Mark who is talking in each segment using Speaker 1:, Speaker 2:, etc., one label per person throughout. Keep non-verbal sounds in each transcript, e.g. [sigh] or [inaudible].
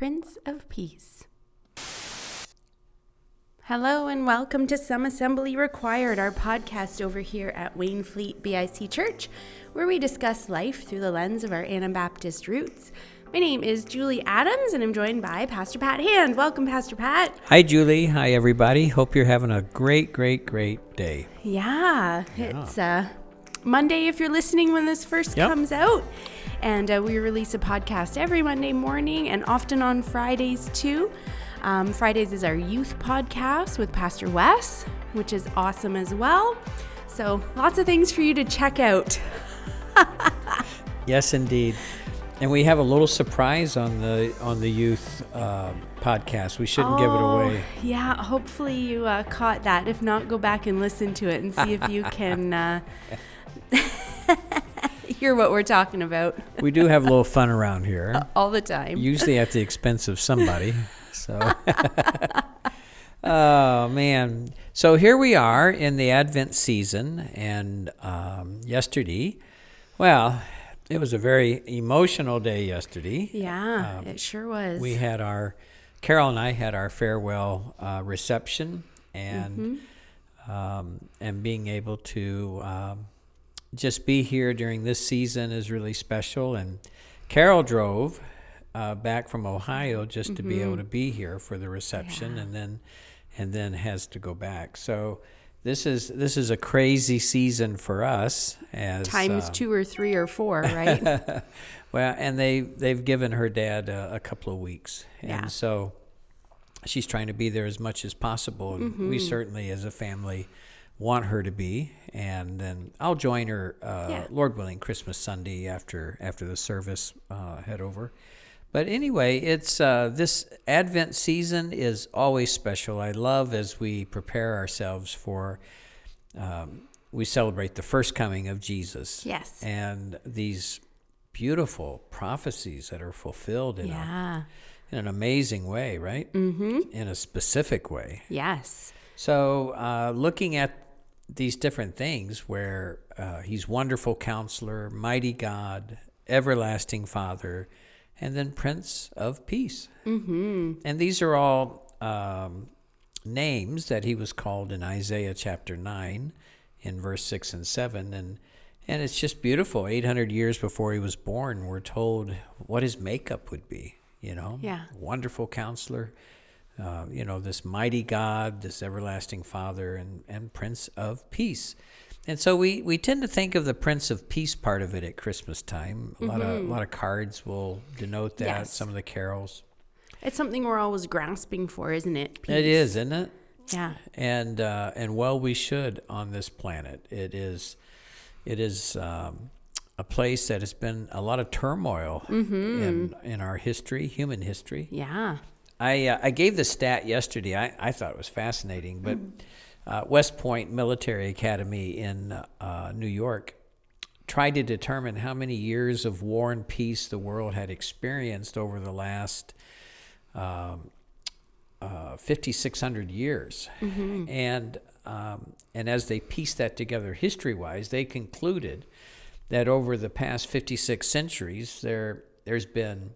Speaker 1: Prince of Peace. Hello and welcome to Some Assembly Required, our podcast over here at Wainfleet BIC Church, where we discuss life through the lens of our Anabaptist roots. My name is Julie Adams, and I'm joined by Pastor Pat Hand. Welcome, Pastor Pat.
Speaker 2: Hi, Julie. Hi, everybody. Hope you're having a great, great, great day.
Speaker 1: Yeah, yeah. it's uh, Monday if you're listening when this first yep. comes out. And uh, we release a podcast every Monday morning and often on Fridays too. Um, Fridays is our youth podcast with Pastor Wes, which is awesome as well. So lots of things for you to check out.
Speaker 2: [laughs] yes, indeed. And we have a little surprise on the on the youth uh, podcast. We shouldn't oh, give it away.
Speaker 1: Oh, yeah, hopefully you uh, caught that. If not, go back and listen to it and see if you [laughs] can. Uh, [laughs] hear what we're talking about.
Speaker 2: we do have a little fun around here. Uh, [laughs]
Speaker 1: all the time.
Speaker 2: Usually at the expense of somebody. [laughs] So. oh, man. So here we are in the Advent season. And um, yesterday, well, it was a very emotional day yesterday.
Speaker 1: Yeah, um, it sure was.
Speaker 2: We had our, Carol and I had our farewell uh, reception. And. Mm-hmm. Um, and being able to um, just be here during this season is really special. And Carol drove uh, back from Ohio just to mm-hmm. be able mm-hmm. to be here for the reception, yeah. and then and then has to go back. So this is this is a crazy season for us
Speaker 1: as times um, two or three or four, [laughs] right?
Speaker 2: well, and they they've given her dad a, a couple of weeks, and yeah. so she's trying to be there as much as possible. And mm-hmm. we certainly, as a family want her to be, and then I'll join her, uh, yeah. Lord willing, Christmas Sunday after after the service. Uh, head over. But anyway, it's uh, this Advent season is always special. I love as we prepare ourselves for. Um, we celebrate the first coming of Jesus.
Speaker 1: Yes.
Speaker 2: And these beautiful prophecies that are fulfilled in, yeah. a, in an amazing way, right? Mm-hmm. In a specific way.
Speaker 1: Yes.
Speaker 2: So, uh, looking at these different things where uh, he's wonderful counselor, mighty God, everlasting Father, and then Prince of Peace. Mm-hmm. And these are all um, names that he was called in Isaiah chapter 9, in verse 6 and 7. And and it's just beautiful. 800 years before he was born, we're told what his makeup would be, you know?
Speaker 1: Yeah.
Speaker 2: Wonderful counselor, uh, you know, this mighty God, this everlasting Father, and, and Prince of Peace. And so we, we tend to think of the Prince of Peace part of it at Christmas time. A mm-hmm. lot of a mm-hmm. lot of cards will denote that. Yes. Some of the carols.
Speaker 1: It's something we're always grasping for, isn't it?
Speaker 2: Peace. It is, isn't it?
Speaker 1: Yeah.
Speaker 2: And uh, and well, we should on this planet. It is, it is um, a place that has been a lot of turmoil mm-hmm. in in our history, human history.
Speaker 1: Yeah.
Speaker 2: I, uh, I gave the stat yesterday. I, I thought it was fascinating, but mm-hmm. uh, West Point Military Academy in uh, New York tried to determine how many years of war and peace the world had experienced over the last um, uh, 5,600 years. Mm-hmm. And, um, and as they pieced that together history wise, they concluded that over the past 56 centuries, there, there's been,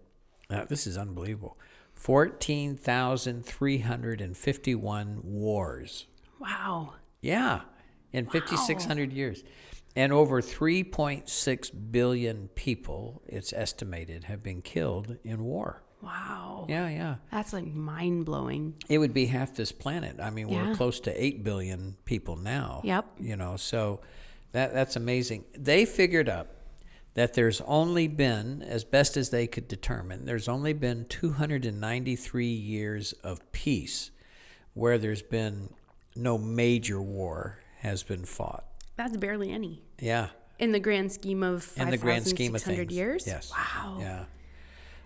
Speaker 2: uh, this is unbelievable. 14,351 wars.
Speaker 1: Wow.
Speaker 2: Yeah, in 5,600 years. And over 3.6 billion people, it's estimated, have been killed in war.
Speaker 1: Wow.
Speaker 2: Yeah, yeah.
Speaker 1: That's like mind blowing.
Speaker 2: It would be half this planet. I mean, yeah. we're close to 8 billion people now.
Speaker 1: Yep.
Speaker 2: You know, so that that's amazing. They figured up that there's only been, as best as they could determine, there's only been 293 years of peace where there's been no major war has been fought.
Speaker 1: That's barely any.
Speaker 2: Yeah.
Speaker 1: In the grand scheme of 5,600 years?
Speaker 2: Yes.
Speaker 1: Wow.
Speaker 2: Yeah.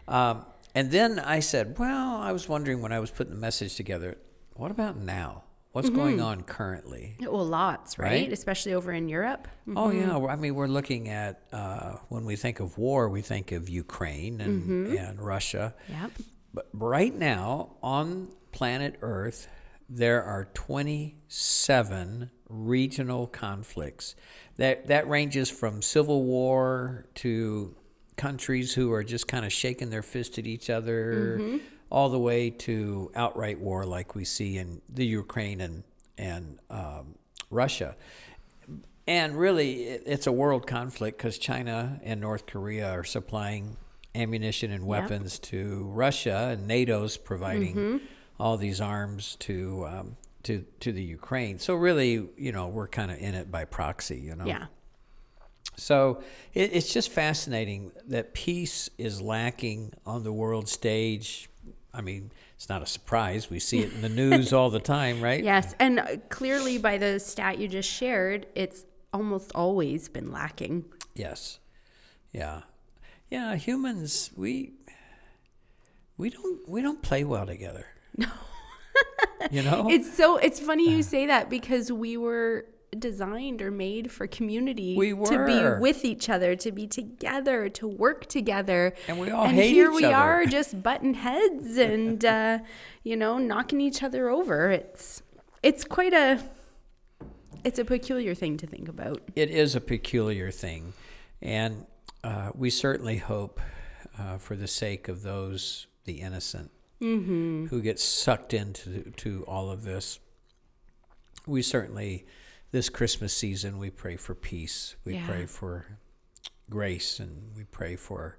Speaker 2: Um, and then I said, well, I was wondering when I was putting the message together, what about now? what's mm-hmm. going on currently.
Speaker 1: Well, lots, right? right? Especially over in Europe.
Speaker 2: Oh, mm-hmm. Oh, yeah. I mean, we're looking at uh, when we think of war, we think of Ukraine and, mm-hmm. and Russia. Yep. But right now on planet Earth, there are 27 regional conflicts. That, that ranges from civil war to countries who are just kind of shaking their fist at each other mm-hmm all the way to outright war like we see in the Ukraine and, and um, Russia. And really, it's a world conflict because China and North Korea are supplying ammunition and weapons yep. to Russia, and NATO's providing mm-hmm. all these arms to um, to to the Ukraine. So really, you know, we're kind of in it by proxy, you know.
Speaker 1: Yeah.
Speaker 2: So it, it's just fascinating that peace is lacking on the world stage I mean, it's not a surprise. We see it in the news [laughs] all the time, right?
Speaker 1: Yes. And uh, clearly, by the stat you just shared, it's almost always been lacking.
Speaker 2: Yes. Yeah. Yeah. Humans, we. We don't we don't play well together. [laughs] No.
Speaker 1: you know? It's so it's funny you uh. say that because we were designed or made for community
Speaker 2: we to
Speaker 1: be with each other to be together to work together
Speaker 2: and we all and hate here each we other. are
Speaker 1: just [laughs] button heads and uh, you know knocking each other over it's it's quite a it's a peculiar thing to think about
Speaker 2: it is a peculiar thing and uh, we certainly hope uh, for the sake of those the innocent mm-hmm. who get sucked into to all of this we certainly this Christmas season, we pray for peace. We yeah. pray for grace and we pray for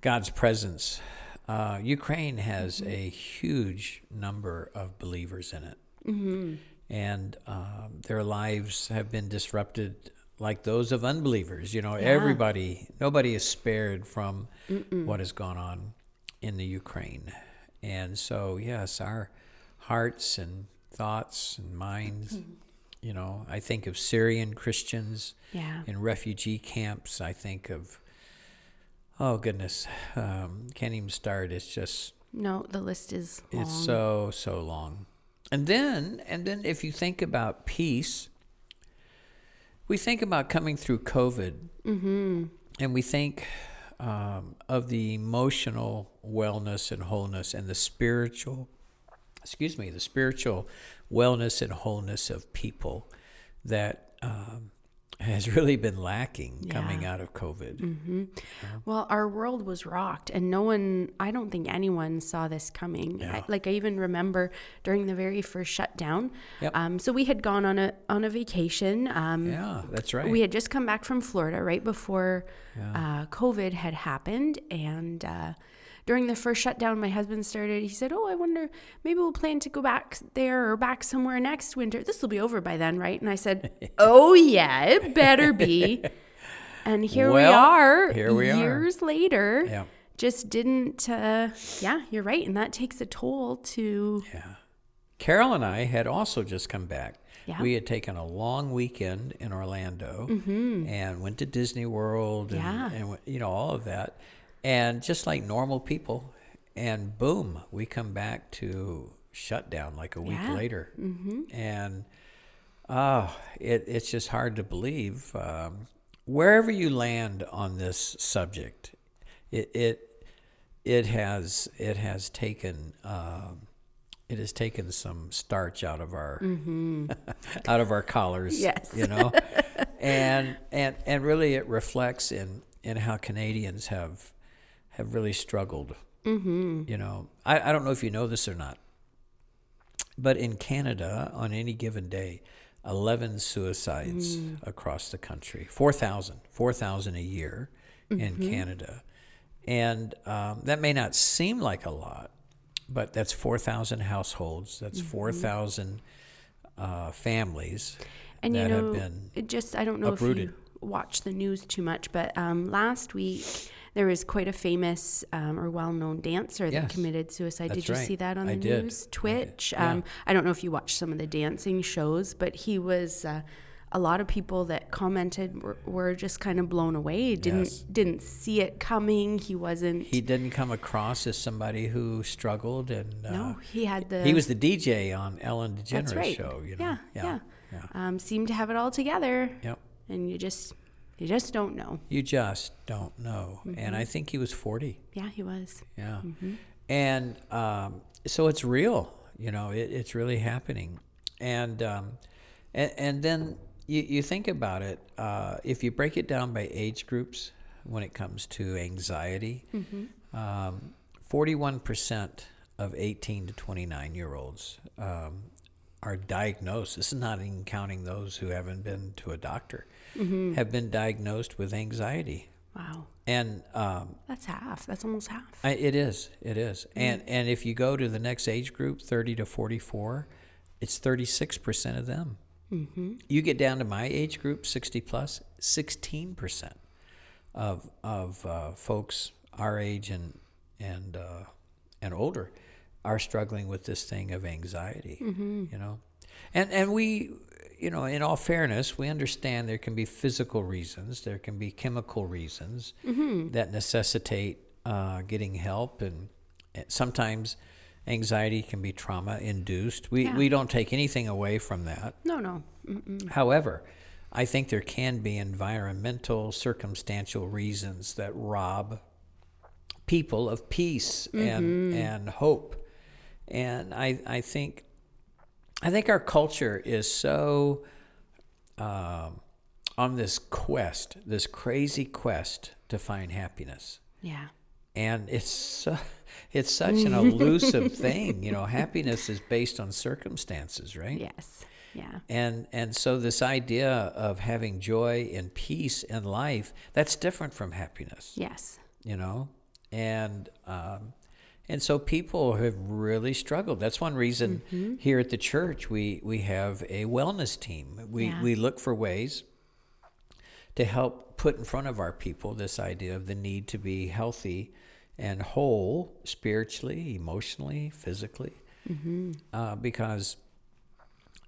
Speaker 2: God's presence. Uh, Ukraine has mm-hmm. a huge number of believers in it. Mm-hmm. And um, their lives have been disrupted like those of unbelievers. You know, yeah. everybody, nobody is spared from Mm-mm. what has gone on in the Ukraine. And so, yes, our hearts and thoughts and minds. Mm-hmm you know, I think of Syrian Christians yeah. in refugee camps. I think of, oh goodness, um, can't even start. It's just
Speaker 1: no. The list is long. it's
Speaker 2: so so long. And then and then if you think about peace, we think about coming through COVID, mm-hmm. and we think um, of the emotional wellness and wholeness and the spiritual excuse me, the spiritual wellness and wholeness of people that um, has [laughs] really been lacking yeah. coming out of COVID. Mm-hmm.
Speaker 1: Uh-huh. Well, our world was rocked, and no one, I don't think anyone saw this coming. Yeah. I, like I even remember during the very first shutdown. Yep. Um, so we had gone on a on a vacation. Um,
Speaker 2: yeah, that's right.
Speaker 1: We had just come back from Florida right before uh, COVID had happened, and. Uh, during the first shutdown, my husband started, he said, Oh, I wonder, maybe we'll plan to go back there or back somewhere next winter. This will be over by then, right? And I said, [laughs] Oh, yeah, it better be. And here well, we are, here we years are. later. Yeah. Just didn't, uh, yeah, you're right. And that takes a toll to. Yeah.
Speaker 2: Carol and I had also just come back. Yeah. We had taken a long weekend in Orlando mm-hmm. and went to Disney World and, yeah. and, you know all of that and just like normal people. And boom, we come back to shutdown like a week yeah. later. Mm-hmm. And oh, it, it's just hard to believe. Um, wherever you land on this subject, it, it it has it has taken um, it has taken some starch out of our mm-hmm. [laughs] out of our collars. Yes, you know, [laughs] and and and really it reflects in in how Canadians have have really struggled. Mm-hmm. You know, I, I don't know if you know this or not, but in Canada, on any given day, 11 suicides mm. across the country 4,000 4,000 a year mm-hmm. in Canada and um, that may not seem like a lot but that's 4,000 households that's mm-hmm. 4,000 uh, families and that you know, have been
Speaker 1: it just I don't know uprooted. if you watch the news too much but um, last week there was quite a famous um, or well-known dancer yes. that committed suicide. That's did you right. see that on I the did. news? Twitch. I, did. Yeah. Um, I don't know if you watched some of the dancing shows, but he was. Uh, a lot of people that commented were, were just kind of blown away. Didn't yes. didn't see it coming. He wasn't.
Speaker 2: He didn't come across as somebody who struggled, and
Speaker 1: uh, no, he had the.
Speaker 2: He was the DJ on Ellen DeGeneres' right. show.
Speaker 1: You know? Yeah, yeah, yeah. yeah. Um, seemed to have it all together. Yep. And you just you just don't know.
Speaker 2: You just don't know. Mm-hmm. And I mm-hmm. think he was 40.
Speaker 1: Yeah, he was.
Speaker 2: Yeah. Mm-hmm. And um, so it's real, you know, it, it's really happening. And, um, and, and then you, you think about it, uh, if you break it down by age groups when it comes to anxiety, mm-hmm. um, 41% of 18 to 29 year olds um, are diagnosed. This is not even counting those who haven't been to a doctor mm-hmm. have been diagnosed with anxiety.
Speaker 1: Wow.
Speaker 2: And
Speaker 1: um, that's half. That's almost half. I,
Speaker 2: it is. It is. Mm-hmm. And and if you go to the next age group, thirty to forty four, it's thirty six percent of them. Mm-hmm. You get down to my age group, sixty plus, sixteen percent of of uh, folks our age and and uh, and older are struggling with this thing of anxiety. Mm-hmm. You know. And and we you know, in all fairness, we understand there can be physical reasons, there can be chemical reasons mm-hmm. that necessitate uh, getting help, and sometimes anxiety can be trauma induced. We yeah. we don't take anything away from that.
Speaker 1: No, no. Mm-mm.
Speaker 2: However, I think there can be environmental, circumstantial reasons that rob people of peace mm-hmm. and and hope, and I I think I think our culture is so um, on this quest, this crazy quest to find happiness.
Speaker 1: Yeah.
Speaker 2: And it's uh, [laughs] it's such an elusive [laughs] thing, you know. Happiness is based on circumstances, right?
Speaker 1: Yes.
Speaker 2: Yeah. And and so this idea of having joy and peace in life that's different from happiness.
Speaker 1: Yes.
Speaker 2: You know, and um, and so people have really struggled. That's one reason mm-hmm. here at the church we, we have a wellness team. We, yeah. we look for ways to help put in front of our people this idea of the need to be healthy and whole spiritually, emotionally, physically, mm-hmm. uh, because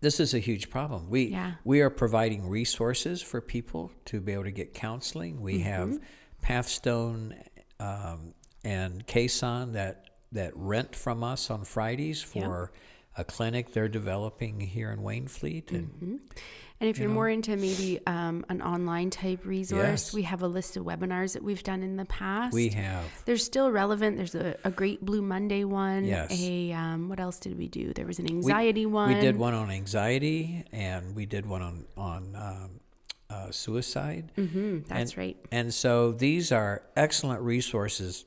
Speaker 2: this is a huge problem. We yeah. we are providing resources for people to be able to get counseling. We mm-hmm. have Pathstone um, and Kason that that rent from us on Fridays for a clinic they're developing here in Wainfleet.
Speaker 1: And, mm-hmm. and if you are more into maybe um, an online type resource, yes. we have a list of webinars that we've done in the past.
Speaker 2: We have.
Speaker 1: They're still relevant. There's a, a Great Blue Monday one. Yes. A um, what else did we do? There was an anxiety
Speaker 2: we,
Speaker 1: one.
Speaker 2: We did one on anxiety, and we did one on on. Um, uh, suicide.
Speaker 1: Mm-hmm, that's
Speaker 2: and,
Speaker 1: right.
Speaker 2: And so these are excellent resources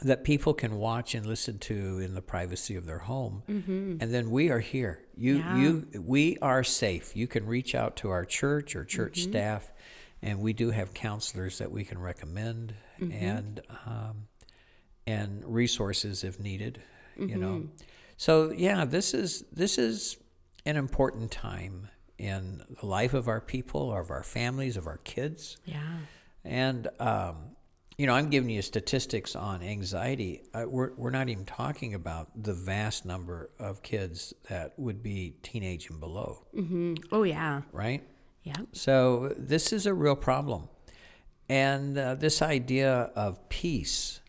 Speaker 2: that people can watch and listen to in the privacy of their home. Mm-hmm. And then we are here. You yeah. you we are safe. You can reach out to our church or church mm-hmm. staff and we do have counselors that we can recommend mm-hmm. and um, and resources if needed, you know. Mm-hmm. So yeah, this is this is an important time in the life of our people, of our families, of our kids.
Speaker 1: Yeah.
Speaker 2: And um, you know, I'm giving you statistics on anxiety. Uh, we're, we're not even talking about the vast number of kids that would be teenage and below.
Speaker 1: Mm-hmm. Oh, yeah.
Speaker 2: Right?
Speaker 1: Yeah.
Speaker 2: So this is a real problem. And uh, this idea of peace,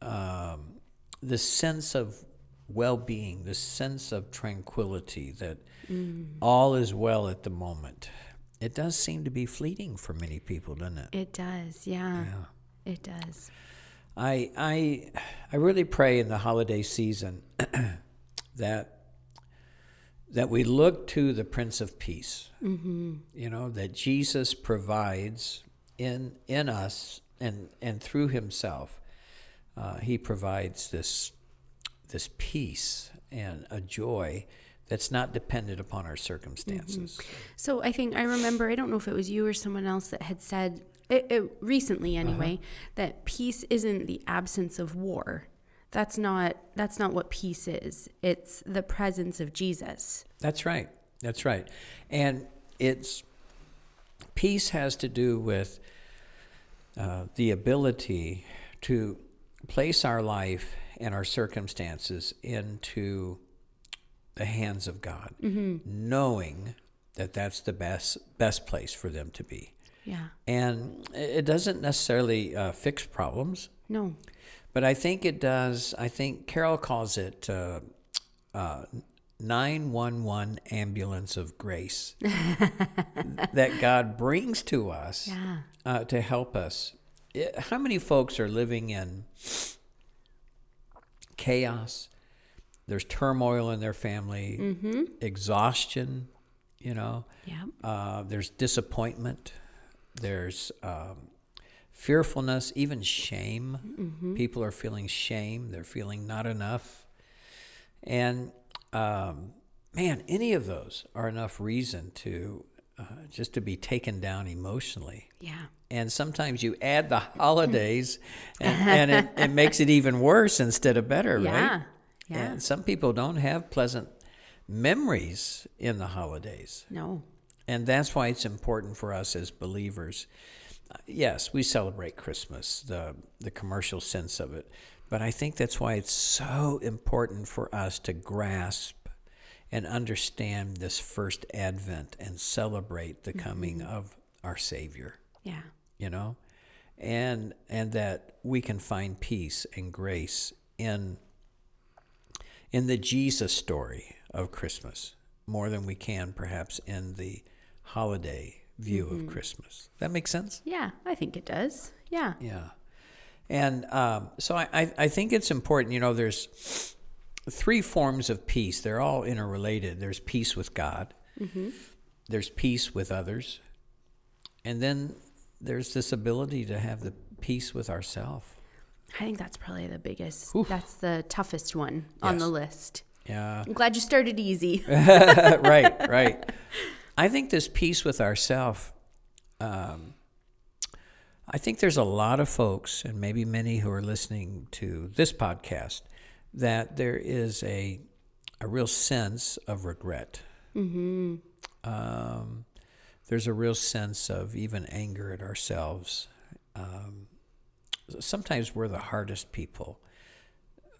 Speaker 2: um, the sense of well being, the sense of tranquility that mm. all is well at the moment, it does seem to be fleeting for many people, doesn't it?
Speaker 1: It does, yeah. Yeah. It does.
Speaker 2: I I I really pray in the holiday season [clears throat] that that we look to the Prince of Peace. Mm-hmm. You know that Jesus provides in in us and and through Himself, uh, He provides this this peace and a joy that's not dependent upon our circumstances. Mm-hmm.
Speaker 1: So I think I remember I don't know if it was you or someone else that had said it, eh, it, eh, recently uh-huh. anyway, uh-huh. that peace isn't the absence of war. That's not that's not what peace is. It's the presence of Jesus.
Speaker 2: That's right. That's right. And it's peace has to do with uh, the ability to place our life and our circumstances into the hands of God, mm-hmm. knowing that that's the best best place for them to be.
Speaker 1: Yeah.
Speaker 2: And it doesn't necessarily uh, fix problems.
Speaker 1: No.
Speaker 2: But I think it does. I think Carol calls it uh, uh, 911 ambulance of grace [laughs] that God brings to us yeah. Uh, to help us. It, how many folks are living in chaos? There's turmoil in their family, mm-hmm. exhaustion, you know, yeah. Uh, there's disappointment there's um, fearfulness, even shame. Mm-hmm. People are feeling shame, they're feeling not enough. And um, man, any of those are enough reason to uh, just to be taken down emotionally.
Speaker 1: Yeah.
Speaker 2: And sometimes you add the [laughs] holidays [laughs] and, and it, it, makes it even worse instead of better, yeah. right? Yeah. And some people don't have pleasant memories in the holidays.
Speaker 1: No.
Speaker 2: And that's why it's important for us as believers. Uh, yes, we celebrate Christmas, the, the commercial sense of it, but I think that's why it's so important for us to grasp and understand this first advent and celebrate the mm-hmm. coming mm-hmm. of our Savior.
Speaker 1: Yeah.
Speaker 2: You know? And and that we can find peace and grace in in the Jesus story of Christmas more than we can perhaps in the holiday view mm-hmm. of Christmas. That makes sense?
Speaker 1: Yeah, I think it does. Yeah.
Speaker 2: Yeah. And um, so I, I think it's important, you know, there's three forms of peace. They're all interrelated. There's peace with God, mm-hmm. there's peace with others, and then there's this ability to have the peace with ourselves.
Speaker 1: I think that's probably the biggest, Oof. that's the toughest one yes. on the list. Yeah. I'm glad you started easy. [laughs]
Speaker 2: right, right. [laughs] I think this peace with ourself. Um, I think there's a lot of folks, and maybe many who are listening to this podcast, that there is a a real sense of regret. Mm-hmm. Um, there's a real sense of even anger at ourselves. Um, sometimes we're the hardest people.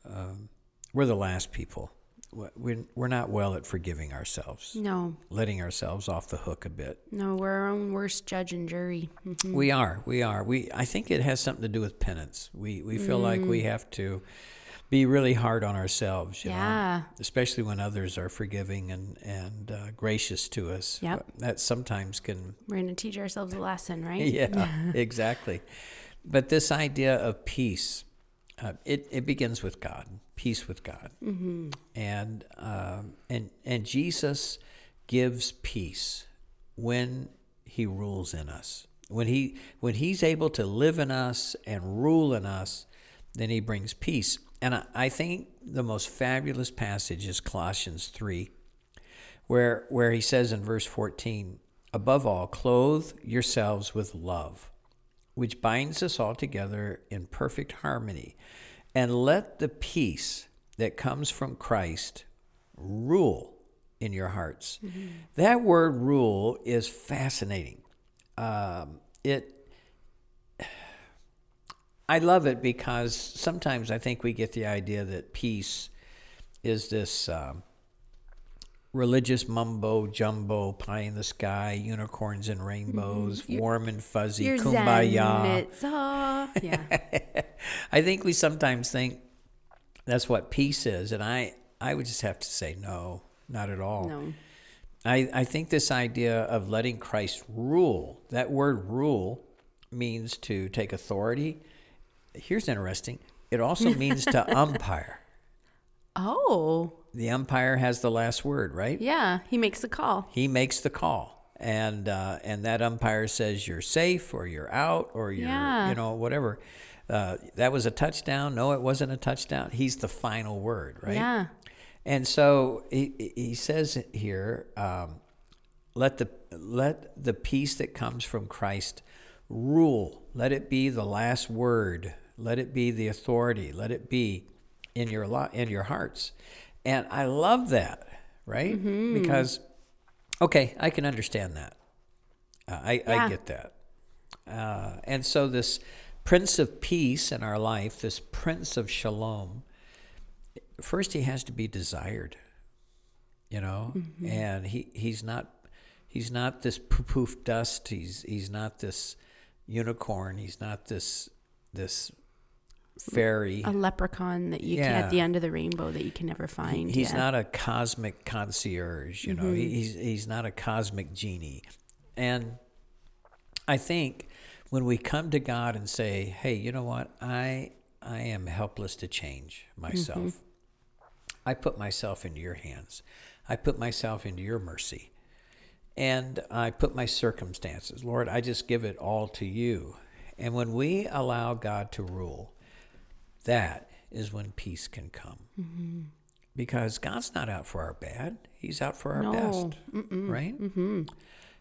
Speaker 2: Um, we're the last people we're, we're not well at forgiving ourselves.
Speaker 1: No.
Speaker 2: Letting ourselves off the hook a bit.
Speaker 1: No, we're our own worst judge and jury. Mm-hmm.
Speaker 2: We are. We are. We I think it has something to do with penance. We we feel mm. like we mm. have to be really hard on ourselves, yeah. Know? Especially when others are forgiving and and uh, gracious to us.
Speaker 1: Yep.
Speaker 2: that sometimes can
Speaker 1: We're going to teach ourselves a lesson, right? [laughs]
Speaker 2: yeah, yeah. [laughs] Exactly. But this idea of peace uh, it, it begins with God, peace with God, mm-hmm. and um, and and Jesus gives peace when He rules in us. When he when He's able to live in us and rule in us, then He brings peace. And I, I think the most fabulous passage is Colossians three, where where He says in verse fourteen, above all, clothe yourselves with love which binds us all together in perfect harmony. And let the peace that comes from Christ rule in your hearts. Mm-hmm. That word rule is fascinating. Um, it [sighs] I love it because sometimes I think we get the idea that peace is this um, religious mumbo jumbo, pie in the sky, unicorns and rainbows, mm-hmm. warm and fuzzy,
Speaker 1: kumbaya.
Speaker 2: yeah. [laughs] I think we sometimes think that's what peace is, and I I would just have to say no, not at all. No. I, I think this idea of letting Christ rule, that word rule means to take authority. Here's interesting. It also [laughs] means to umpire.
Speaker 1: Oh
Speaker 2: the umpire has the last word, right?
Speaker 1: Yeah, he makes the call.
Speaker 2: He makes the call. And uh, and that umpire says you're safe or you're out or you're yeah. you know whatever. Uh, that was a touchdown. No, it wasn't a touchdown. He's the final word, right? Yeah. And so he, he says here, um, let the let the peace that comes from Christ rule. Let it be the last word. Let it be the authority. Let it be in your lo- in your hearts. And I love that, right? Mm-hmm. Because, okay, I can understand that. Uh, I, yeah. I get that. Uh, and so, this Prince of Peace in our life, this Prince of Shalom, first he has to be desired, you know? Mm-hmm. And he, he's not. He's not this poof dust. He's he's not this unicorn. He's not this this fairy,
Speaker 1: a leprechaun that you yeah. can, at the end of the rainbow that you can never find.
Speaker 2: He's not a cosmic concierge, you know. Mm-hmm. He's he's not a cosmic genie, and I think when we come to God and say, "Hey, you know what? I I am helpless to change myself. Mm-hmm. I put myself into your hands. I put myself into your mercy." And I put my circumstances, Lord, I just give it all to you. And when we allow God to rule, that is when peace can come. Mm-hmm. Because God's not out for our bad, He's out for our no. best, Mm-mm. right? Mm-hmm.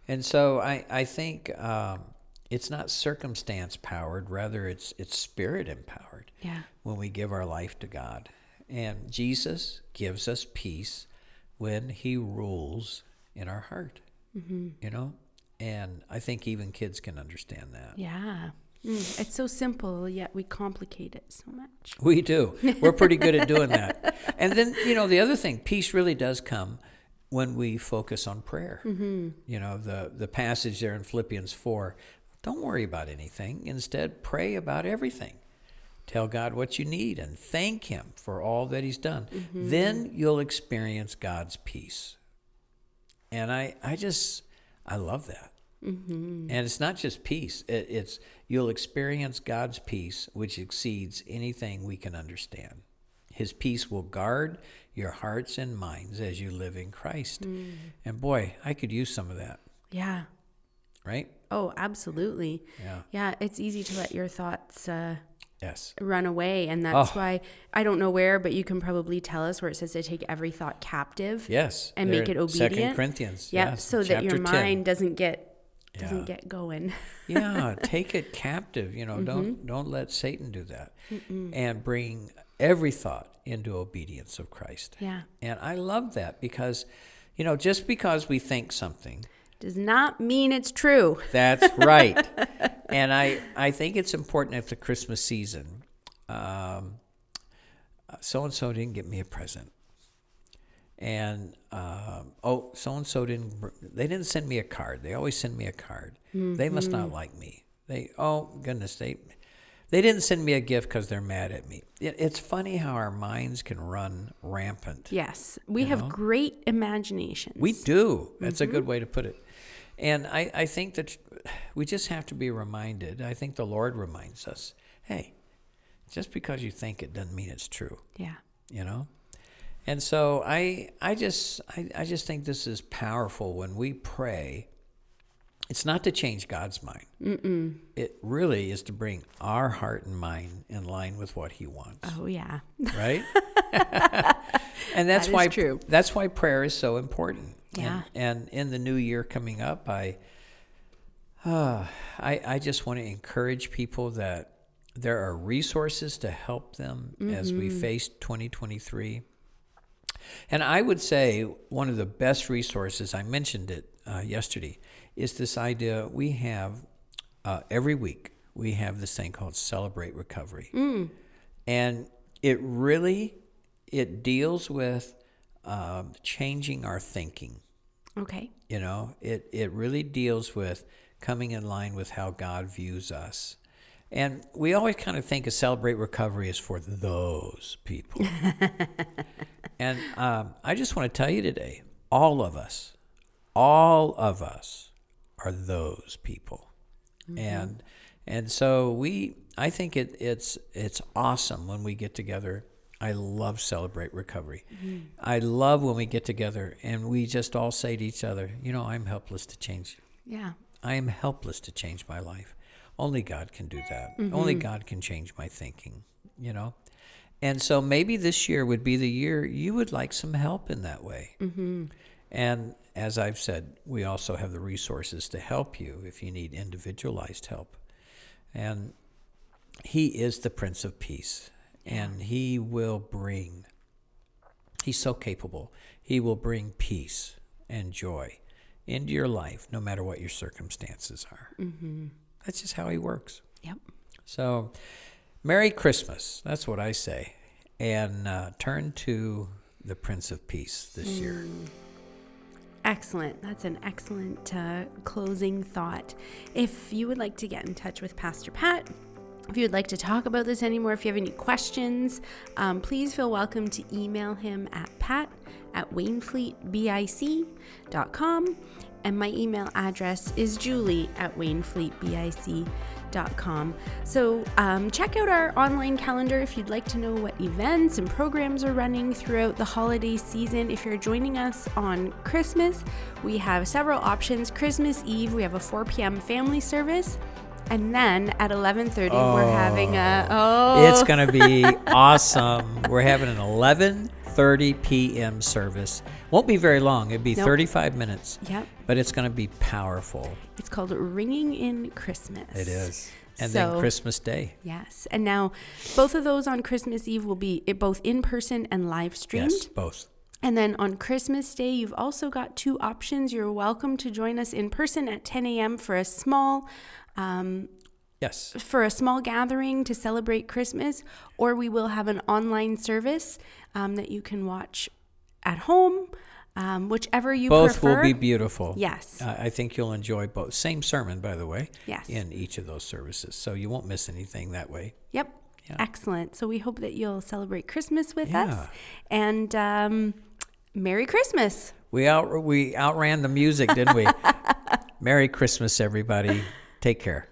Speaker 2: And so I, I think um, it's not circumstance powered, rather, it's, it's spirit empowered
Speaker 1: yeah.
Speaker 2: when we give our life to God. And Jesus gives us peace when He rules in our heart, mm-hmm. you know? And I think even kids can understand that.
Speaker 1: Yeah. Mm, it's so simple, yet we complicate it so much.
Speaker 2: We do. We're pretty good at doing that. [laughs] And then, you know, the other thing, peace really does come when we focus on prayer. Mm-hmm. You know, the, the passage there in Philippians 4 don't worry about anything, instead, pray about everything. Tell God what you need and thank Him for all that He's done. Mm-hmm. Then you'll experience God's peace. And I, I just, I love that. Mm-hmm. And it's not just peace. It, it's you'll experience God's peace, which exceeds anything we can understand. His peace will guard your hearts and minds as you live in Christ. Mm. And boy, I could use some of that.
Speaker 1: Yeah.
Speaker 2: Right?
Speaker 1: Oh, absolutely. Yeah. Yeah, it's easy to let your thoughts uh,
Speaker 2: yes
Speaker 1: run away and that's oh. why I don't know where but you can probably tell us where it says to take every thought captive.
Speaker 2: Yes.
Speaker 1: And make it obedient. Second
Speaker 2: Corinthians.
Speaker 1: Yep, yeah, so that your 10. mind doesn't get doesn't get going.
Speaker 2: [laughs] yeah, take it captive. You know, mm-hmm. don't don't let Satan do that, Mm-mm. and bring every thought into obedience of Christ.
Speaker 1: Yeah,
Speaker 2: and I love that because, you know, just because we think something
Speaker 1: does not mean it's true.
Speaker 2: [laughs] That's right, and I I think it's important at the Christmas season. So and so didn't get me a present and uh, oh, so and so didn't. They didn't send me a card. They always send me a card. Mm-hmm. They must not mm-hmm. like me. They oh goodness they they didn't send me a gift because they're mad at me. It, it's funny how our minds can run rampant.
Speaker 1: Yes, we have know? great imaginations.
Speaker 2: We do. That's mm-hmm. a good mm-hmm. way to put it. And I, I think that we just have to be reminded. I think the Lord reminds us hey, just because you think it doesn't mean it's true.
Speaker 1: Yeah.
Speaker 2: You know? And so I, I just, I, I just think this is powerful when we pray. It's not to change God's mind. Mm-mm. It really is to bring our heart and mind in line with what He wants.
Speaker 1: Oh yeah,
Speaker 2: right. [laughs] and that's that why true. that's why prayer is so important. Yeah. And, and in the new year coming up, I, uh, [sighs] I, I just want to encourage people that there are resources to help them mm-hmm. as we mm-hmm. face 2023. And I would say one of the best resources, I mentioned it uh, yesterday, is this idea we have uh, every week, we have this thing called Celebrate Recovery. Mm. And it really, it deals with uh, changing our thinking.
Speaker 1: Okay.
Speaker 2: You know, it, it really deals with coming in line with how God views us and we always kind of think a Celebrate Recovery is for those people. [laughs] and um, I just want to tell you today all of us, all of us are those people. Mm-hmm. And and so we I think it, it's it's awesome when we get together. I love Celebrate Recovery. Mm-hmm. I love when we get together and we just all say to each other, you know, I'm helpless to change.
Speaker 1: Yeah.
Speaker 2: I am helpless to change my life. Only God can do that. Mm-hmm. Only God can change my thinking, you know? And so maybe this year would be the year you would like some help in that way. Mm-hmm. And as I've said, we also have the resources to help you if you need individualized help. And He is the Prince of Peace, and He will bring, He's so capable, He will bring peace and joy into your life no matter what your circumstances are. Mm-hmm. That's just how he works.
Speaker 1: Yep.
Speaker 2: So, Merry Christmas. That's what I say. And uh, turn to the Prince of Peace this mm. year.
Speaker 1: Excellent. That's an excellent uh, closing thought. If you would like to get in touch with Pastor Pat, if you would like to talk about this anymore, if you have any questions, um, please feel welcome to email him at pat at wainfleetbic.com and my email address is julie at wainfleetbic.com. So um, check out our online calendar if you'd like to know what events and programs are running throughout the holiday season. If you're joining us on Christmas, we have several options. Christmas Eve, we have a 4 p.m. family service. And then at 11:30 oh, we're having a oh
Speaker 2: It's going to be oh. [laughs] awesome. We're having an 11 30 p.m. service. Won't be very long. It'd be nope. 35 minutes.
Speaker 1: Yep.
Speaker 2: But it's going to be powerful.
Speaker 1: It's called Ringing in Christmas.
Speaker 2: It is. And so, then Christmas Day.
Speaker 1: Yes. And now both of those on Christmas Eve will be both in person and live streamed. Yes,
Speaker 2: both.
Speaker 1: And then on Christmas Day, you've also got two options. You're welcome to join us in person at 10 a.m. for a small um,
Speaker 2: Yes.
Speaker 1: For a small gathering to celebrate Christmas, or we will have an online service um, that you can watch at home, um, whichever you both prefer. will
Speaker 2: be beautiful.
Speaker 1: Yes.
Speaker 2: Uh, I think you'll enjoy both. Same sermon, by the way. Yes. In each of those services, so you won't miss anything that way.
Speaker 1: Yep. Yeah. Excellent. So we hope that you'll celebrate Christmas with yeah. us, and um, Merry Christmas.
Speaker 2: We out we outran the music, didn't we? [laughs] Merry Christmas, everybody. Take care.